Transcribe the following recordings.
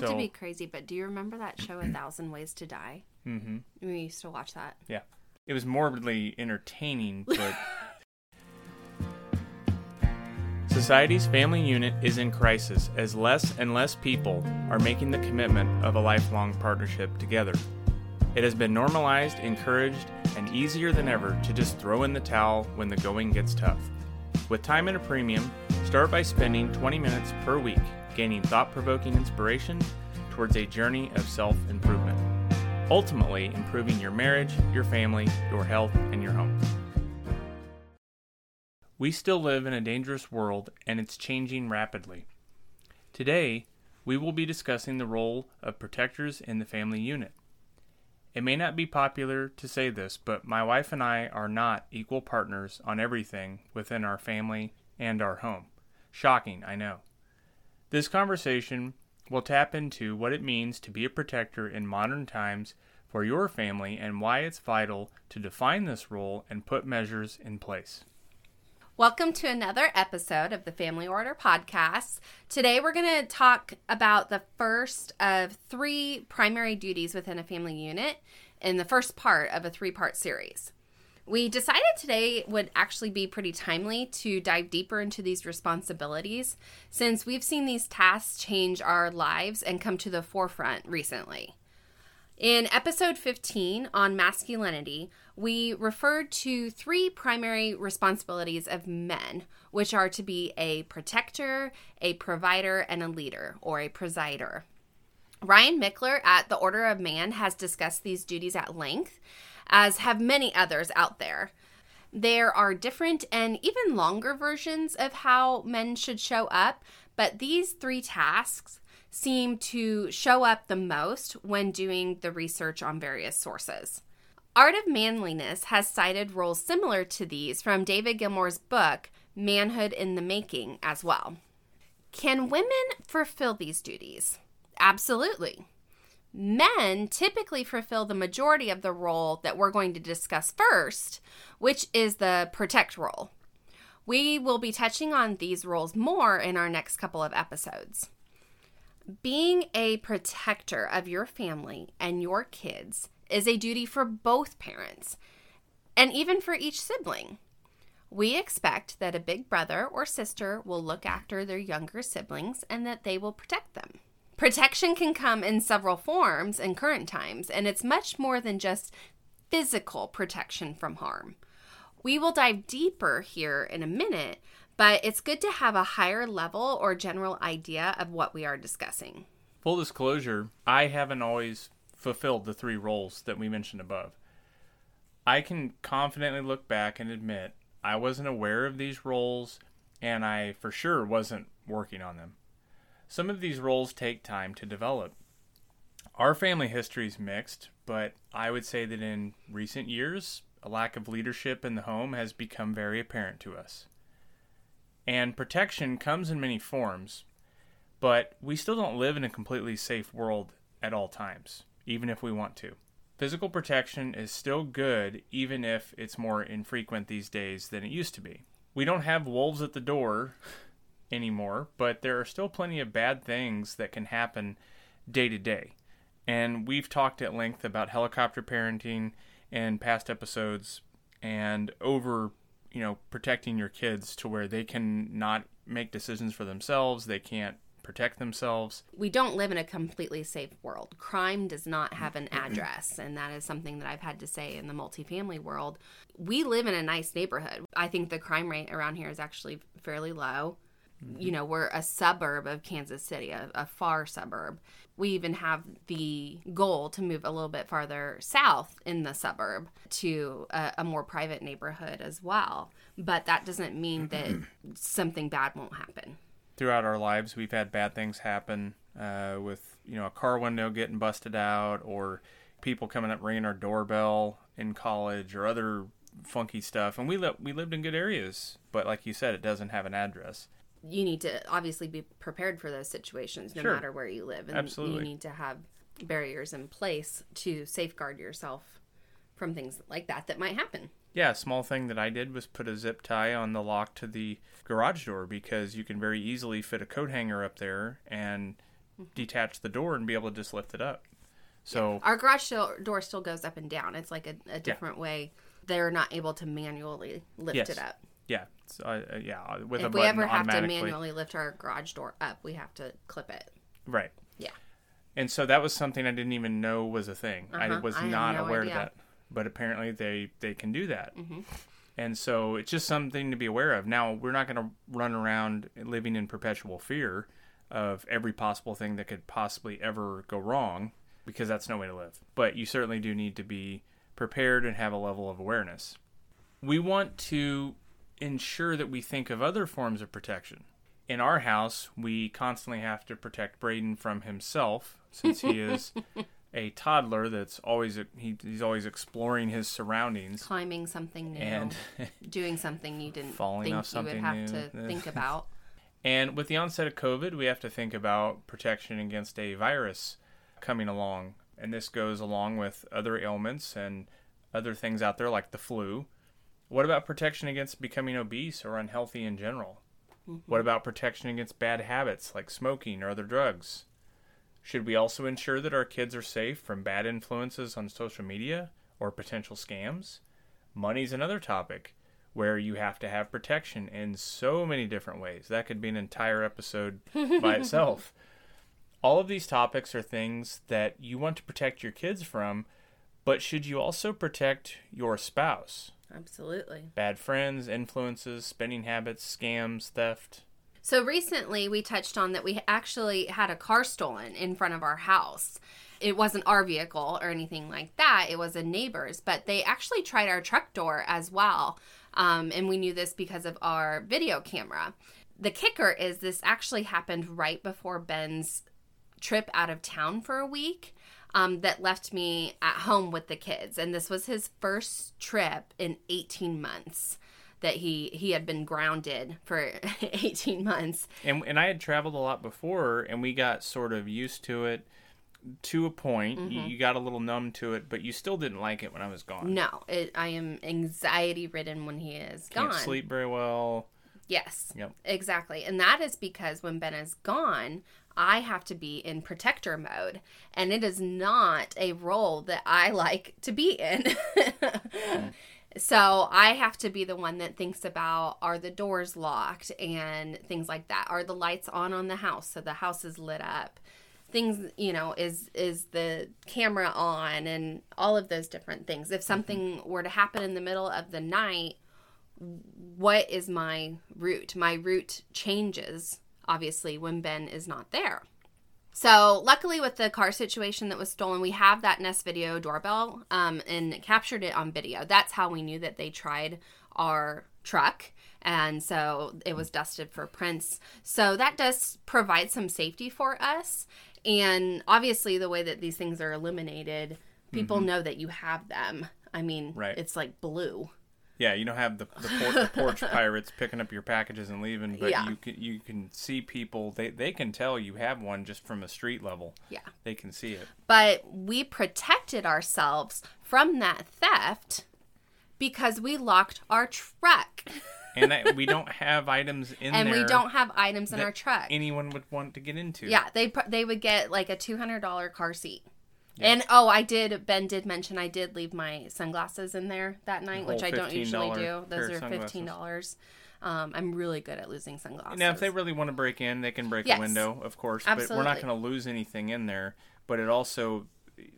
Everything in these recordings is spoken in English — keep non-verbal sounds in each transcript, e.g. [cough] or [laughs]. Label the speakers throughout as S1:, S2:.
S1: Not
S2: so,
S1: to be crazy, but do you remember that show, A [clears throat] Thousand Ways to Die?
S2: hmm
S1: We used to watch that.
S2: Yeah. It was morbidly entertaining, but. [laughs] Society's family unit is in crisis as less and less people are making the commitment of a lifelong partnership together. It has been normalized, encouraged, and easier than ever to just throw in the towel when the going gets tough. With time at a premium, start by spending 20 minutes per week gaining thought provoking inspiration towards a journey of self improvement, ultimately improving your marriage, your family, your health, and your home. We still live in a dangerous world and it's changing rapidly. Today, we will be discussing the role of protectors in the family unit. It may not be popular to say this, but my wife and I are not equal partners on everything within our family and our home. Shocking, I know. This conversation will tap into what it means to be a protector in modern times for your family and why it's vital to define this role and put measures in place.
S1: Welcome to another episode of the Family Order Podcast. Today we're going to talk about the first of three primary duties within a family unit in the first part of a three part series. We decided today would actually be pretty timely to dive deeper into these responsibilities since we've seen these tasks change our lives and come to the forefront recently. In episode 15 on masculinity, we referred to three primary responsibilities of men, which are to be a protector, a provider, and a leader or a presider. Ryan Michler at the Order of Man has discussed these duties at length, as have many others out there. There are different and even longer versions of how men should show up, but these three tasks seem to show up the most when doing the research on various sources. Art of Manliness has cited roles similar to these from David Gilmore's book, Manhood in the Making, as well. Can women fulfill these duties? Absolutely. Men typically fulfill the majority of the role that we're going to discuss first, which is the protect role. We will be touching on these roles more in our next couple of episodes. Being a protector of your family and your kids is a duty for both parents and even for each sibling. We expect that a big brother or sister will look after their younger siblings and that they will protect them. Protection can come in several forms in current times, and it's much more than just physical protection from harm. We will dive deeper here in a minute, but it's good to have a higher level or general idea of what we are discussing.
S2: Full disclosure, I haven't always fulfilled the three roles that we mentioned above. I can confidently look back and admit I wasn't aware of these roles and I for sure wasn't working on them. Some of these roles take time to develop. Our family history is mixed, but I would say that in recent years, a lack of leadership in the home has become very apparent to us. And protection comes in many forms, but we still don't live in a completely safe world at all times, even if we want to. Physical protection is still good, even if it's more infrequent these days than it used to be. We don't have wolves at the door anymore, but there are still plenty of bad things that can happen day to day. And we've talked at length about helicopter parenting in past episodes and over, you know, protecting your kids to where they can not make decisions for themselves, they can't protect themselves.
S1: We don't live in a completely safe world. Crime does not have an address, and that is something that I've had to say in the multifamily world. We live in a nice neighborhood. I think the crime rate around here is actually fairly low. You know, we're a suburb of Kansas City, a, a far suburb. We even have the goal to move a little bit farther south in the suburb to a, a more private neighborhood as well. But that doesn't mean that [clears throat] something bad won't happen.
S2: Throughout our lives, we've had bad things happen uh, with, you know, a car window getting busted out or people coming up ringing our doorbell in college or other funky stuff. And we, li- we lived in good areas, but like you said, it doesn't have an address.
S1: You need to obviously be prepared for those situations no
S2: Sure.
S1: matter where you live and
S2: Absolutely.
S1: you need to have barriers in place to safeguard yourself from things like that that might happen
S2: Yeah, a small thing that I did was put a zip tie on the lock to the garage door because you can very easily fit a coat hanger up there and mm-hmm. detach the door and be able to just lift it up. So
S1: Our garage door still goes up and down. It's like a, a different way. They're not able to manually lift
S2: Yes.
S1: it up.
S2: yeah, uh, uh, yeah, with a
S1: If we ever have to manually lift our garage door up, we have to clip it.
S2: Right.
S1: Yeah.
S2: And so that was something I didn't even know was a thing. I
S1: Uh-huh.
S2: was
S1: I
S2: not
S1: no
S2: aware
S1: idea.
S2: of that. But apparently they they can do that.
S1: Mm-hmm.
S2: And so it's just something to be aware of. Now, we're not going to run around living in perpetual fear of every possible thing that could possibly ever go wrong because that's no way to live. But you certainly do need to be prepared and have a level of awareness. We want to ensure that we think of other forms of protection. In our house, we constantly have to protect Braden from himself since he is [laughs] a toddler that's always he, he's always exploring his surroundings
S1: Climbing something new,
S2: and [laughs]
S1: doing something you didn't
S2: Falling
S1: think
S2: off
S1: you would have
S2: new.
S1: to [laughs] think about.
S2: And with the onset of COVID, we have to think about protection against a virus coming along. And this goes along with other ailments and other things out there like the flu. What about protection against becoming obese or unhealthy in general? Mm-hmm. What about protection against bad habits like smoking or other drugs? Should we also ensure that our kids are safe from bad influences on social media or potential scams? Money's another topic where you have to have protection in so many different ways. That could be an entire episode by [laughs] itself. All of these topics are things that you want to protect your kids from, but should you also protect your spouse?
S1: Absolutely.
S2: Bad friends, influences, spending habits, scams, theft.
S1: So recently, we touched on that we actually had a car stolen in front of our house. It wasn't our vehicle or anything like that, it was a neighbor's, but they actually tried our truck door as well. Um, and we knew this because of our video camera. The kicker is this actually happened right before Ben's trip out of town for a week um, that left me at home with the kids. And this was his first trip in 18 months that he he had been grounded for [laughs] 18 months.
S2: And and I had traveled a lot before, and we got sort of used to it to a point. You, you got a little numb to it, but you still didn't like it when I was gone.
S1: No, it, I am anxiety ridden when he is
S2: Can't
S1: gone.
S2: sleep very well.
S1: Yes.
S2: Yep.
S1: Exactly. And that is because when Ben is gone, I have to be in protector mode. And it is not a role that I [laughs] like to be in. [laughs] So I have to be the one that thinks about are the doors locked and things like that. Are the lights on on the house so the house is lit up? Things, you know, is is the camera on and all of those different things. If something were to happen in the middle of the night, what is my route? My route changes obviously when Ben is not there. So, luckily, with the car situation that was stolen, we have that Nest Video doorbell um, and captured it on video. That's how we knew that they tried our truck. And so it was dusted for prints. So, that does provide some safety for us. And obviously, the way that these things are illuminated, people know that you have them. I mean,
S2: Right.
S1: it's like blue.
S2: Yeah, you don't have the the, por- the porch [laughs] pirates picking up your packages and leaving, but
S1: Yeah.
S2: you can you can see people. They they can tell you have one just from a street level.
S1: Yeah.
S2: They can see it.
S1: But we protected ourselves from that theft because we locked our truck.
S2: And that, we [laughs] don't have items in
S1: and we don't have items in our truck.
S2: anyone would want to get into.
S1: yeah, they they would get like a two hundred dollar car seat. And oh, I did. Ben did mention I did leave my sunglasses in there that night, which I don't usually do. Those are fifteen dollars. Um, I'm really good at losing sunglasses.
S2: Now, if they really want to break in, they can break
S1: Yes.
S2: a window, of course. Absolutely. But we're not going to lose anything in there. But it also,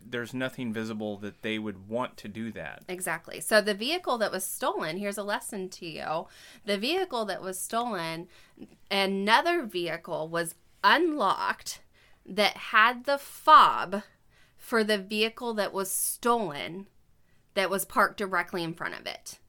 S2: there's nothing visible that they would want to do that.
S1: Exactly. So the vehicle that was stolen, here's a lesson to you. The vehicle that was stolen, another vehicle was unlocked that had the fob for the vehicle that was stolen that was parked directly in front of it.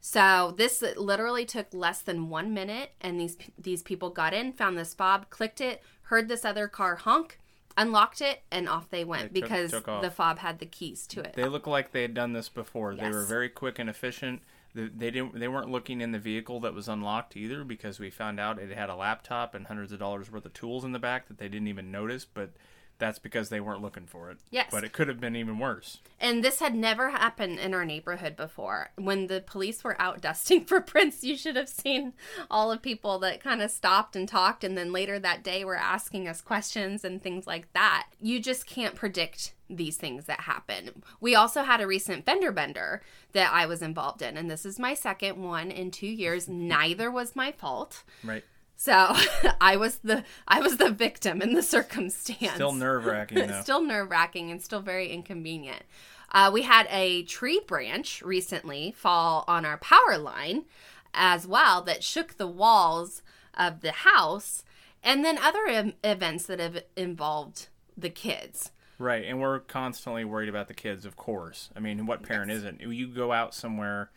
S1: So this literally took less than 1 minute and these these people got in, found this fob, clicked it, heard this other car honk, unlocked it and off they went
S2: They
S1: because
S2: took off.
S1: the fob had the keys to it.
S2: They look like they had done this before. They were very quick and efficient. They, they didn't. They weren't looking in the vehicle that was unlocked either, because we found out it had a laptop and hundreds of dollars worth of tools in the back that they didn't even notice. But that's because they weren't looking for it.
S1: Yes.
S2: But it could have been even worse.
S1: And this had never happened in our neighborhood before. When the police were out dusting [laughs] for prints, you should have seen all of people that kind of stopped and talked, and then later that day were asking us questions and things like that. You just can't predict these things that happen. We also had a recent fender bender that I was involved in, and this is my second one in two years. [laughs] Neither was my fault.
S2: Right.
S1: So [laughs] I was the I was the victim in the circumstance.
S2: Still nerve wracking [laughs]
S1: still nerve wracking and still very inconvenient. Uh, we had a tree branch recently fall on our power line as well that shook the walls of the house, and then other em- events that have involved the kids.
S2: Right, and we're constantly worried about the kids, of course. I mean, what parent isn't? You go out somewhere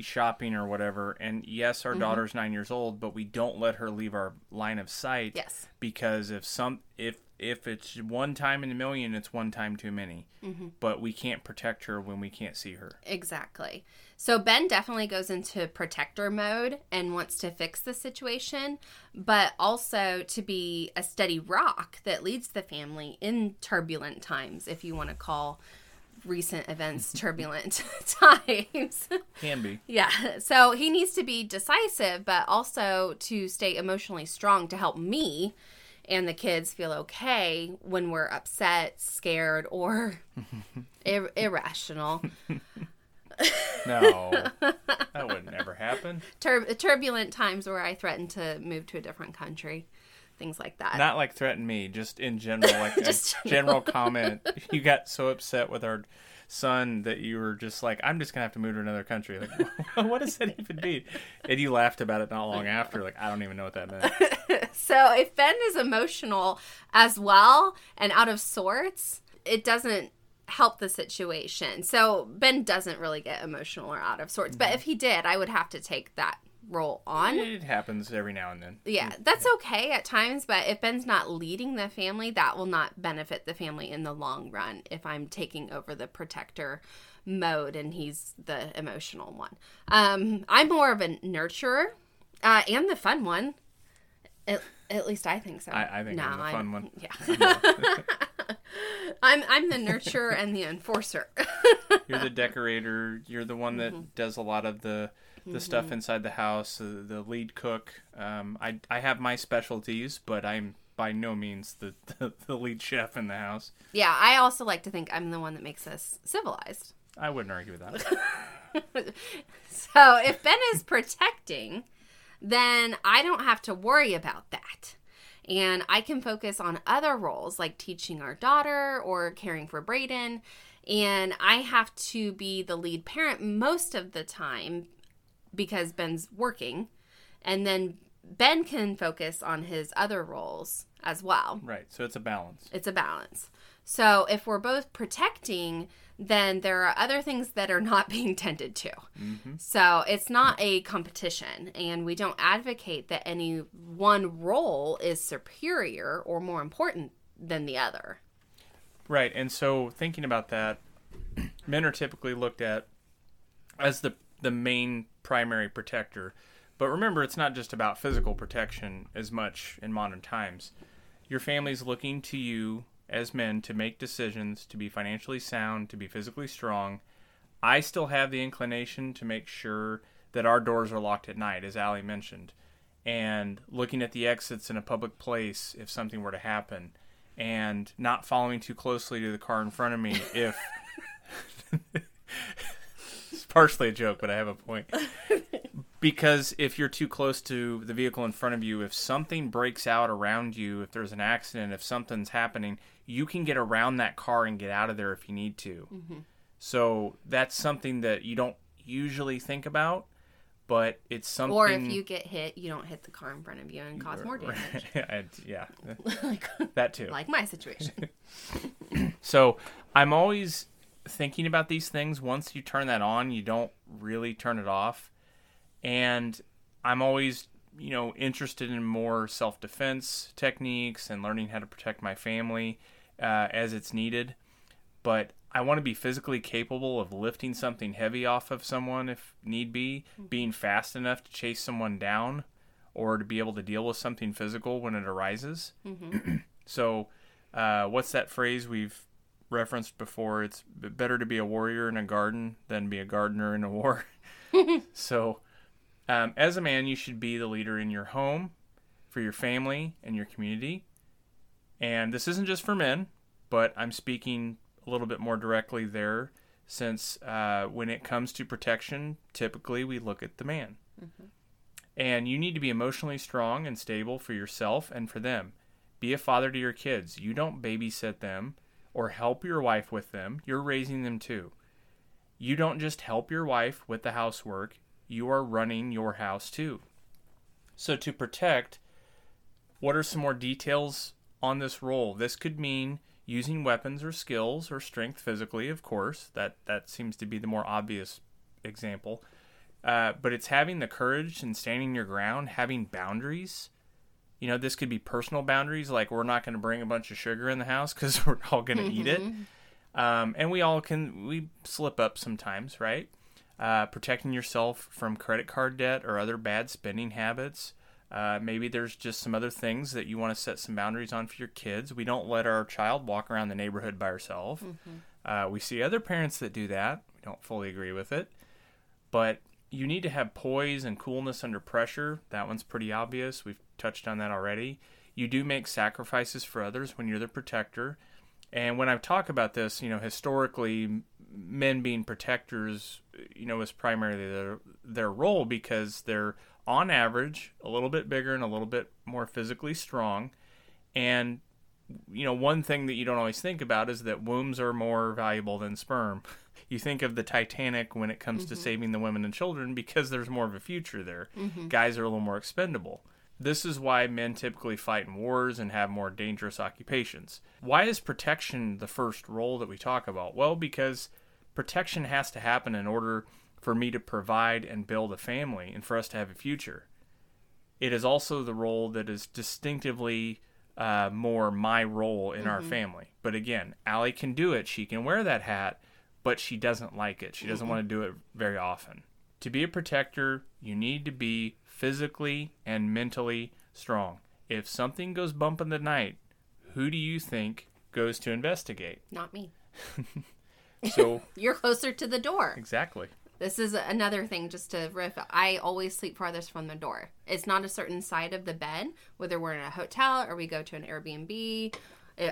S2: shopping or whatever, and yes,
S1: Mm-hmm.
S2: our daughter's nine years old, but we don't let her leave our line of sight.
S1: Yes.
S2: because if some if if it's one time in a million, it's one time too many.
S1: Mm-hmm.
S2: But we can't protect her when we can't see her.
S1: Exactly. So Ben definitely goes into protector mode and wants to fix the situation, but also to be a steady rock that leads the family in turbulent times, if you want to call recent events [laughs] turbulent [laughs] times.
S2: Can be. [laughs]
S1: yeah. So he needs to be decisive, but also to stay emotionally strong to help me and the kids feel okay when we're upset, scared, or ir- irrational.
S2: No, that would never happen.
S1: Tur- turbulent times where I threatened to move to a different country, things like that.
S2: Not like threaten me, just in general, like [laughs]
S1: Just
S2: a general comment. You got so upset with our son that you were just like, "I'm just gonna have to move to another country." Like, [laughs] what does that even mean? And you laughed about it not long after. Like, I don't even know what that meant. [laughs]
S1: so if Ben is emotional as well and out of sorts, it doesn't help the situation. So Ben doesn't really get emotional or out of sorts. But mm-hmm. if he did, I would have to take that role on.
S2: It happens every now and then.
S1: Yeah, that's okay at times, but if Ben's not leading the family, that will not benefit the family in the long run if I'm taking over the protector mode and he's the emotional one. Um, I'm more of a nurturer uh, and the fun one. At, at least I think so.
S2: I, I think I'm the fun one. [laughs]
S1: Yeah. [laughs] I'm I'm the nurturer and the enforcer.
S2: You're the decorator. You're the one
S1: Mm-hmm.
S2: that does a lot of the the stuff inside the house. Uh, the lead cook. Um, I I have my specialties, but I'm by no means the, [laughs] the the lead chef in the house.
S1: yeah, I also like to think I'm the one that makes us civilized.
S2: I wouldn't argue with that. [laughs]
S1: So if Ben is protecting, then I don't have to worry about that. And I can focus on other roles like teaching our daughter or caring for Braden. And I have to be the lead parent most of the time because Ben's working. And then Ben can focus on his other roles as well
S2: right. So it's a balance.
S1: it's a balance. So if we're both protecting, then there are other things that are [laughs] not being tended to. Mm-hmm. So it's not a competition, and we don't advocate that any one role is superior or more important than the other.
S2: Right. And so thinking about that, [clears throat] men are typically looked at as the the main primary protector. But remember, it's not just about physical protection as much in modern times. Your family's looking to you as men to make decisions, to be financially sound, to be physically strong. I still have the inclination to make sure that our doors are locked at night, as Allie mentioned, and looking at the exits in a public place if something were to happen, and not following too closely to the car in front of me if. [laughs] [laughs] partially a joke, but I have a point. [laughs] Because if you're too close to the vehicle in front of you, if something breaks out around you, if there's an accident, if something's happening, you can get around that car and get out of there if you need to. Mm-hmm. So that's something that you don't usually think about, but it's something.
S1: Or if you get hit, you don't hit the car in front of you and cause more damage. [laughs]
S2: Yeah, [laughs]
S1: like,
S2: that too.
S1: like my situation.
S2: So I'm always thinking about these things. Once you turn that on, you don't really turn it off. And I'm always, you know, interested in more self defense techniques and learning how to protect my family uh, as it's needed. But I want to be physically capable of lifting something heavy off of someone if need be, being fast enough to chase someone down, or to be able to deal with something physical when it arises. [clears throat] So, Uh, what's that phrase we've referenced before? It's better to be a warrior in a garden than be a gardener in a war. [laughs] so, um, as a man, you should be the leader in your home, for your family, and your community. And this isn't just for men, but I'm speaking a little bit more directly there since uh, when it comes to protection, typically we look at the man. Mm-hmm. And you need to be emotionally strong and stable for yourself and for them. Be a father to your kids. You don't babysit them or help your wife with them, you're raising them too. You don't just help your wife with the housework, you are running your house too. So, to protect, what are some more details on this role? This could mean using weapons or skills or strength physically, of course. That that seems to be the more obvious example. Uh, but it's having the courage and standing your ground, having boundaries. You know, this could be personal boundaries, like we're not going to bring a bunch of sugar in the house because [laughs] we're all going to mm-hmm. eat it. Mm-hmm. Um, and we all can we slip up sometimes, right? Uh, protecting yourself from credit card debt or other bad spending habits. Uh, maybe there's just some other things that you want to set some boundaries on for your kids. We don't let our child walk around the neighborhood by herself. Mm-hmm. Uh, we see other parents that do that. We don't fully agree with it. But you need to have poise and coolness under pressure. That one's pretty obvious. We've touched on that already. You do make sacrifices for others when you're the protector. And when I talk about this, you know, historically, men being protectors, you know, is primarily their, their role because they're on average, a little bit bigger and a little bit more physically strong. And, you know, one thing that you don't always think about is that wombs are more valuable than sperm. [laughs] You think of the Titanic when it comes mm-hmm. to saving the women and children because there's more of a future there. Mm-hmm. Guys are a little more expendable. This is why men typically fight in wars and have more dangerous occupations. Why is protection the first role that we talk about? Well, because protection has to happen in order for me to provide and build a family and for us to have a future. It is also the role that is distinctively uh, more my role in mm-hmm. our family. But again, Allie can do it. She can wear that hat, but she doesn't like it. She doesn't mm-hmm. want to do it very often. To be a protector, you need to be physically and mentally strong. If something goes bump in the night, who do you think goes to investigate?
S1: Not me. [laughs]
S2: so [laughs]
S1: you're closer to the door.
S2: Exactly.
S1: This is another thing just to riff. I always sleep farthest from the door. It's not a certain side of the bed, whether we're in a hotel or we go to an Airbnb.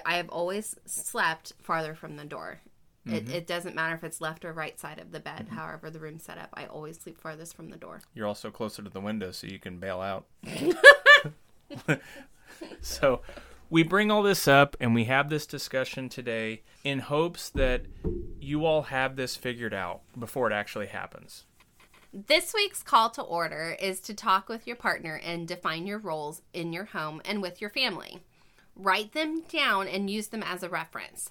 S1: I have always slept farther from the door. Mm-hmm. It, it, doesn't matter if it's left or right side of the bed, mm-hmm. however the room's set up. I always sleep farthest from the door.
S2: You're also closer to the window, so you can bail out. [laughs] [laughs] so we bring all this up and we have this discussion today in hopes that you all have this figured out before it actually happens.
S1: This week's call to order is to talk with your partner and define your roles in your home and with your family. Write them down and use them as a reference.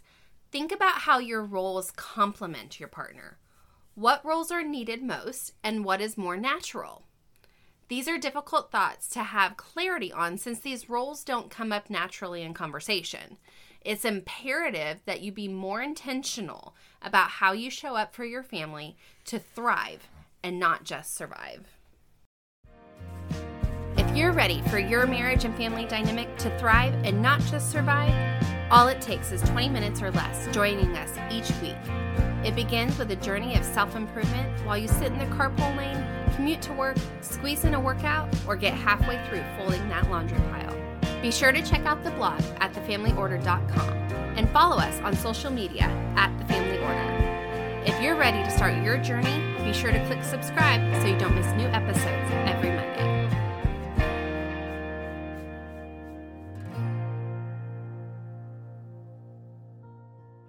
S1: Think about how your roles complement your partner. What roles are needed most and what is more natural? These are difficult thoughts to have clarity on since these roles don't come up naturally in conversation. It's imperative that you be more intentional about how you show up for your family to thrive and not just survive. If you're ready for your marriage and family dynamic to thrive and not just survive, all it takes is 20 minutes or less joining us each week. It begins with a journey of self improvement while you sit in the carpool lane, commute to work, squeeze in a workout, or get halfway through folding that laundry pile. Be sure to check out the blog at thefamilyorder.com and follow us on social media at The Family Order. If you're ready to start your journey, be sure to click subscribe so you don't miss new episodes every Monday.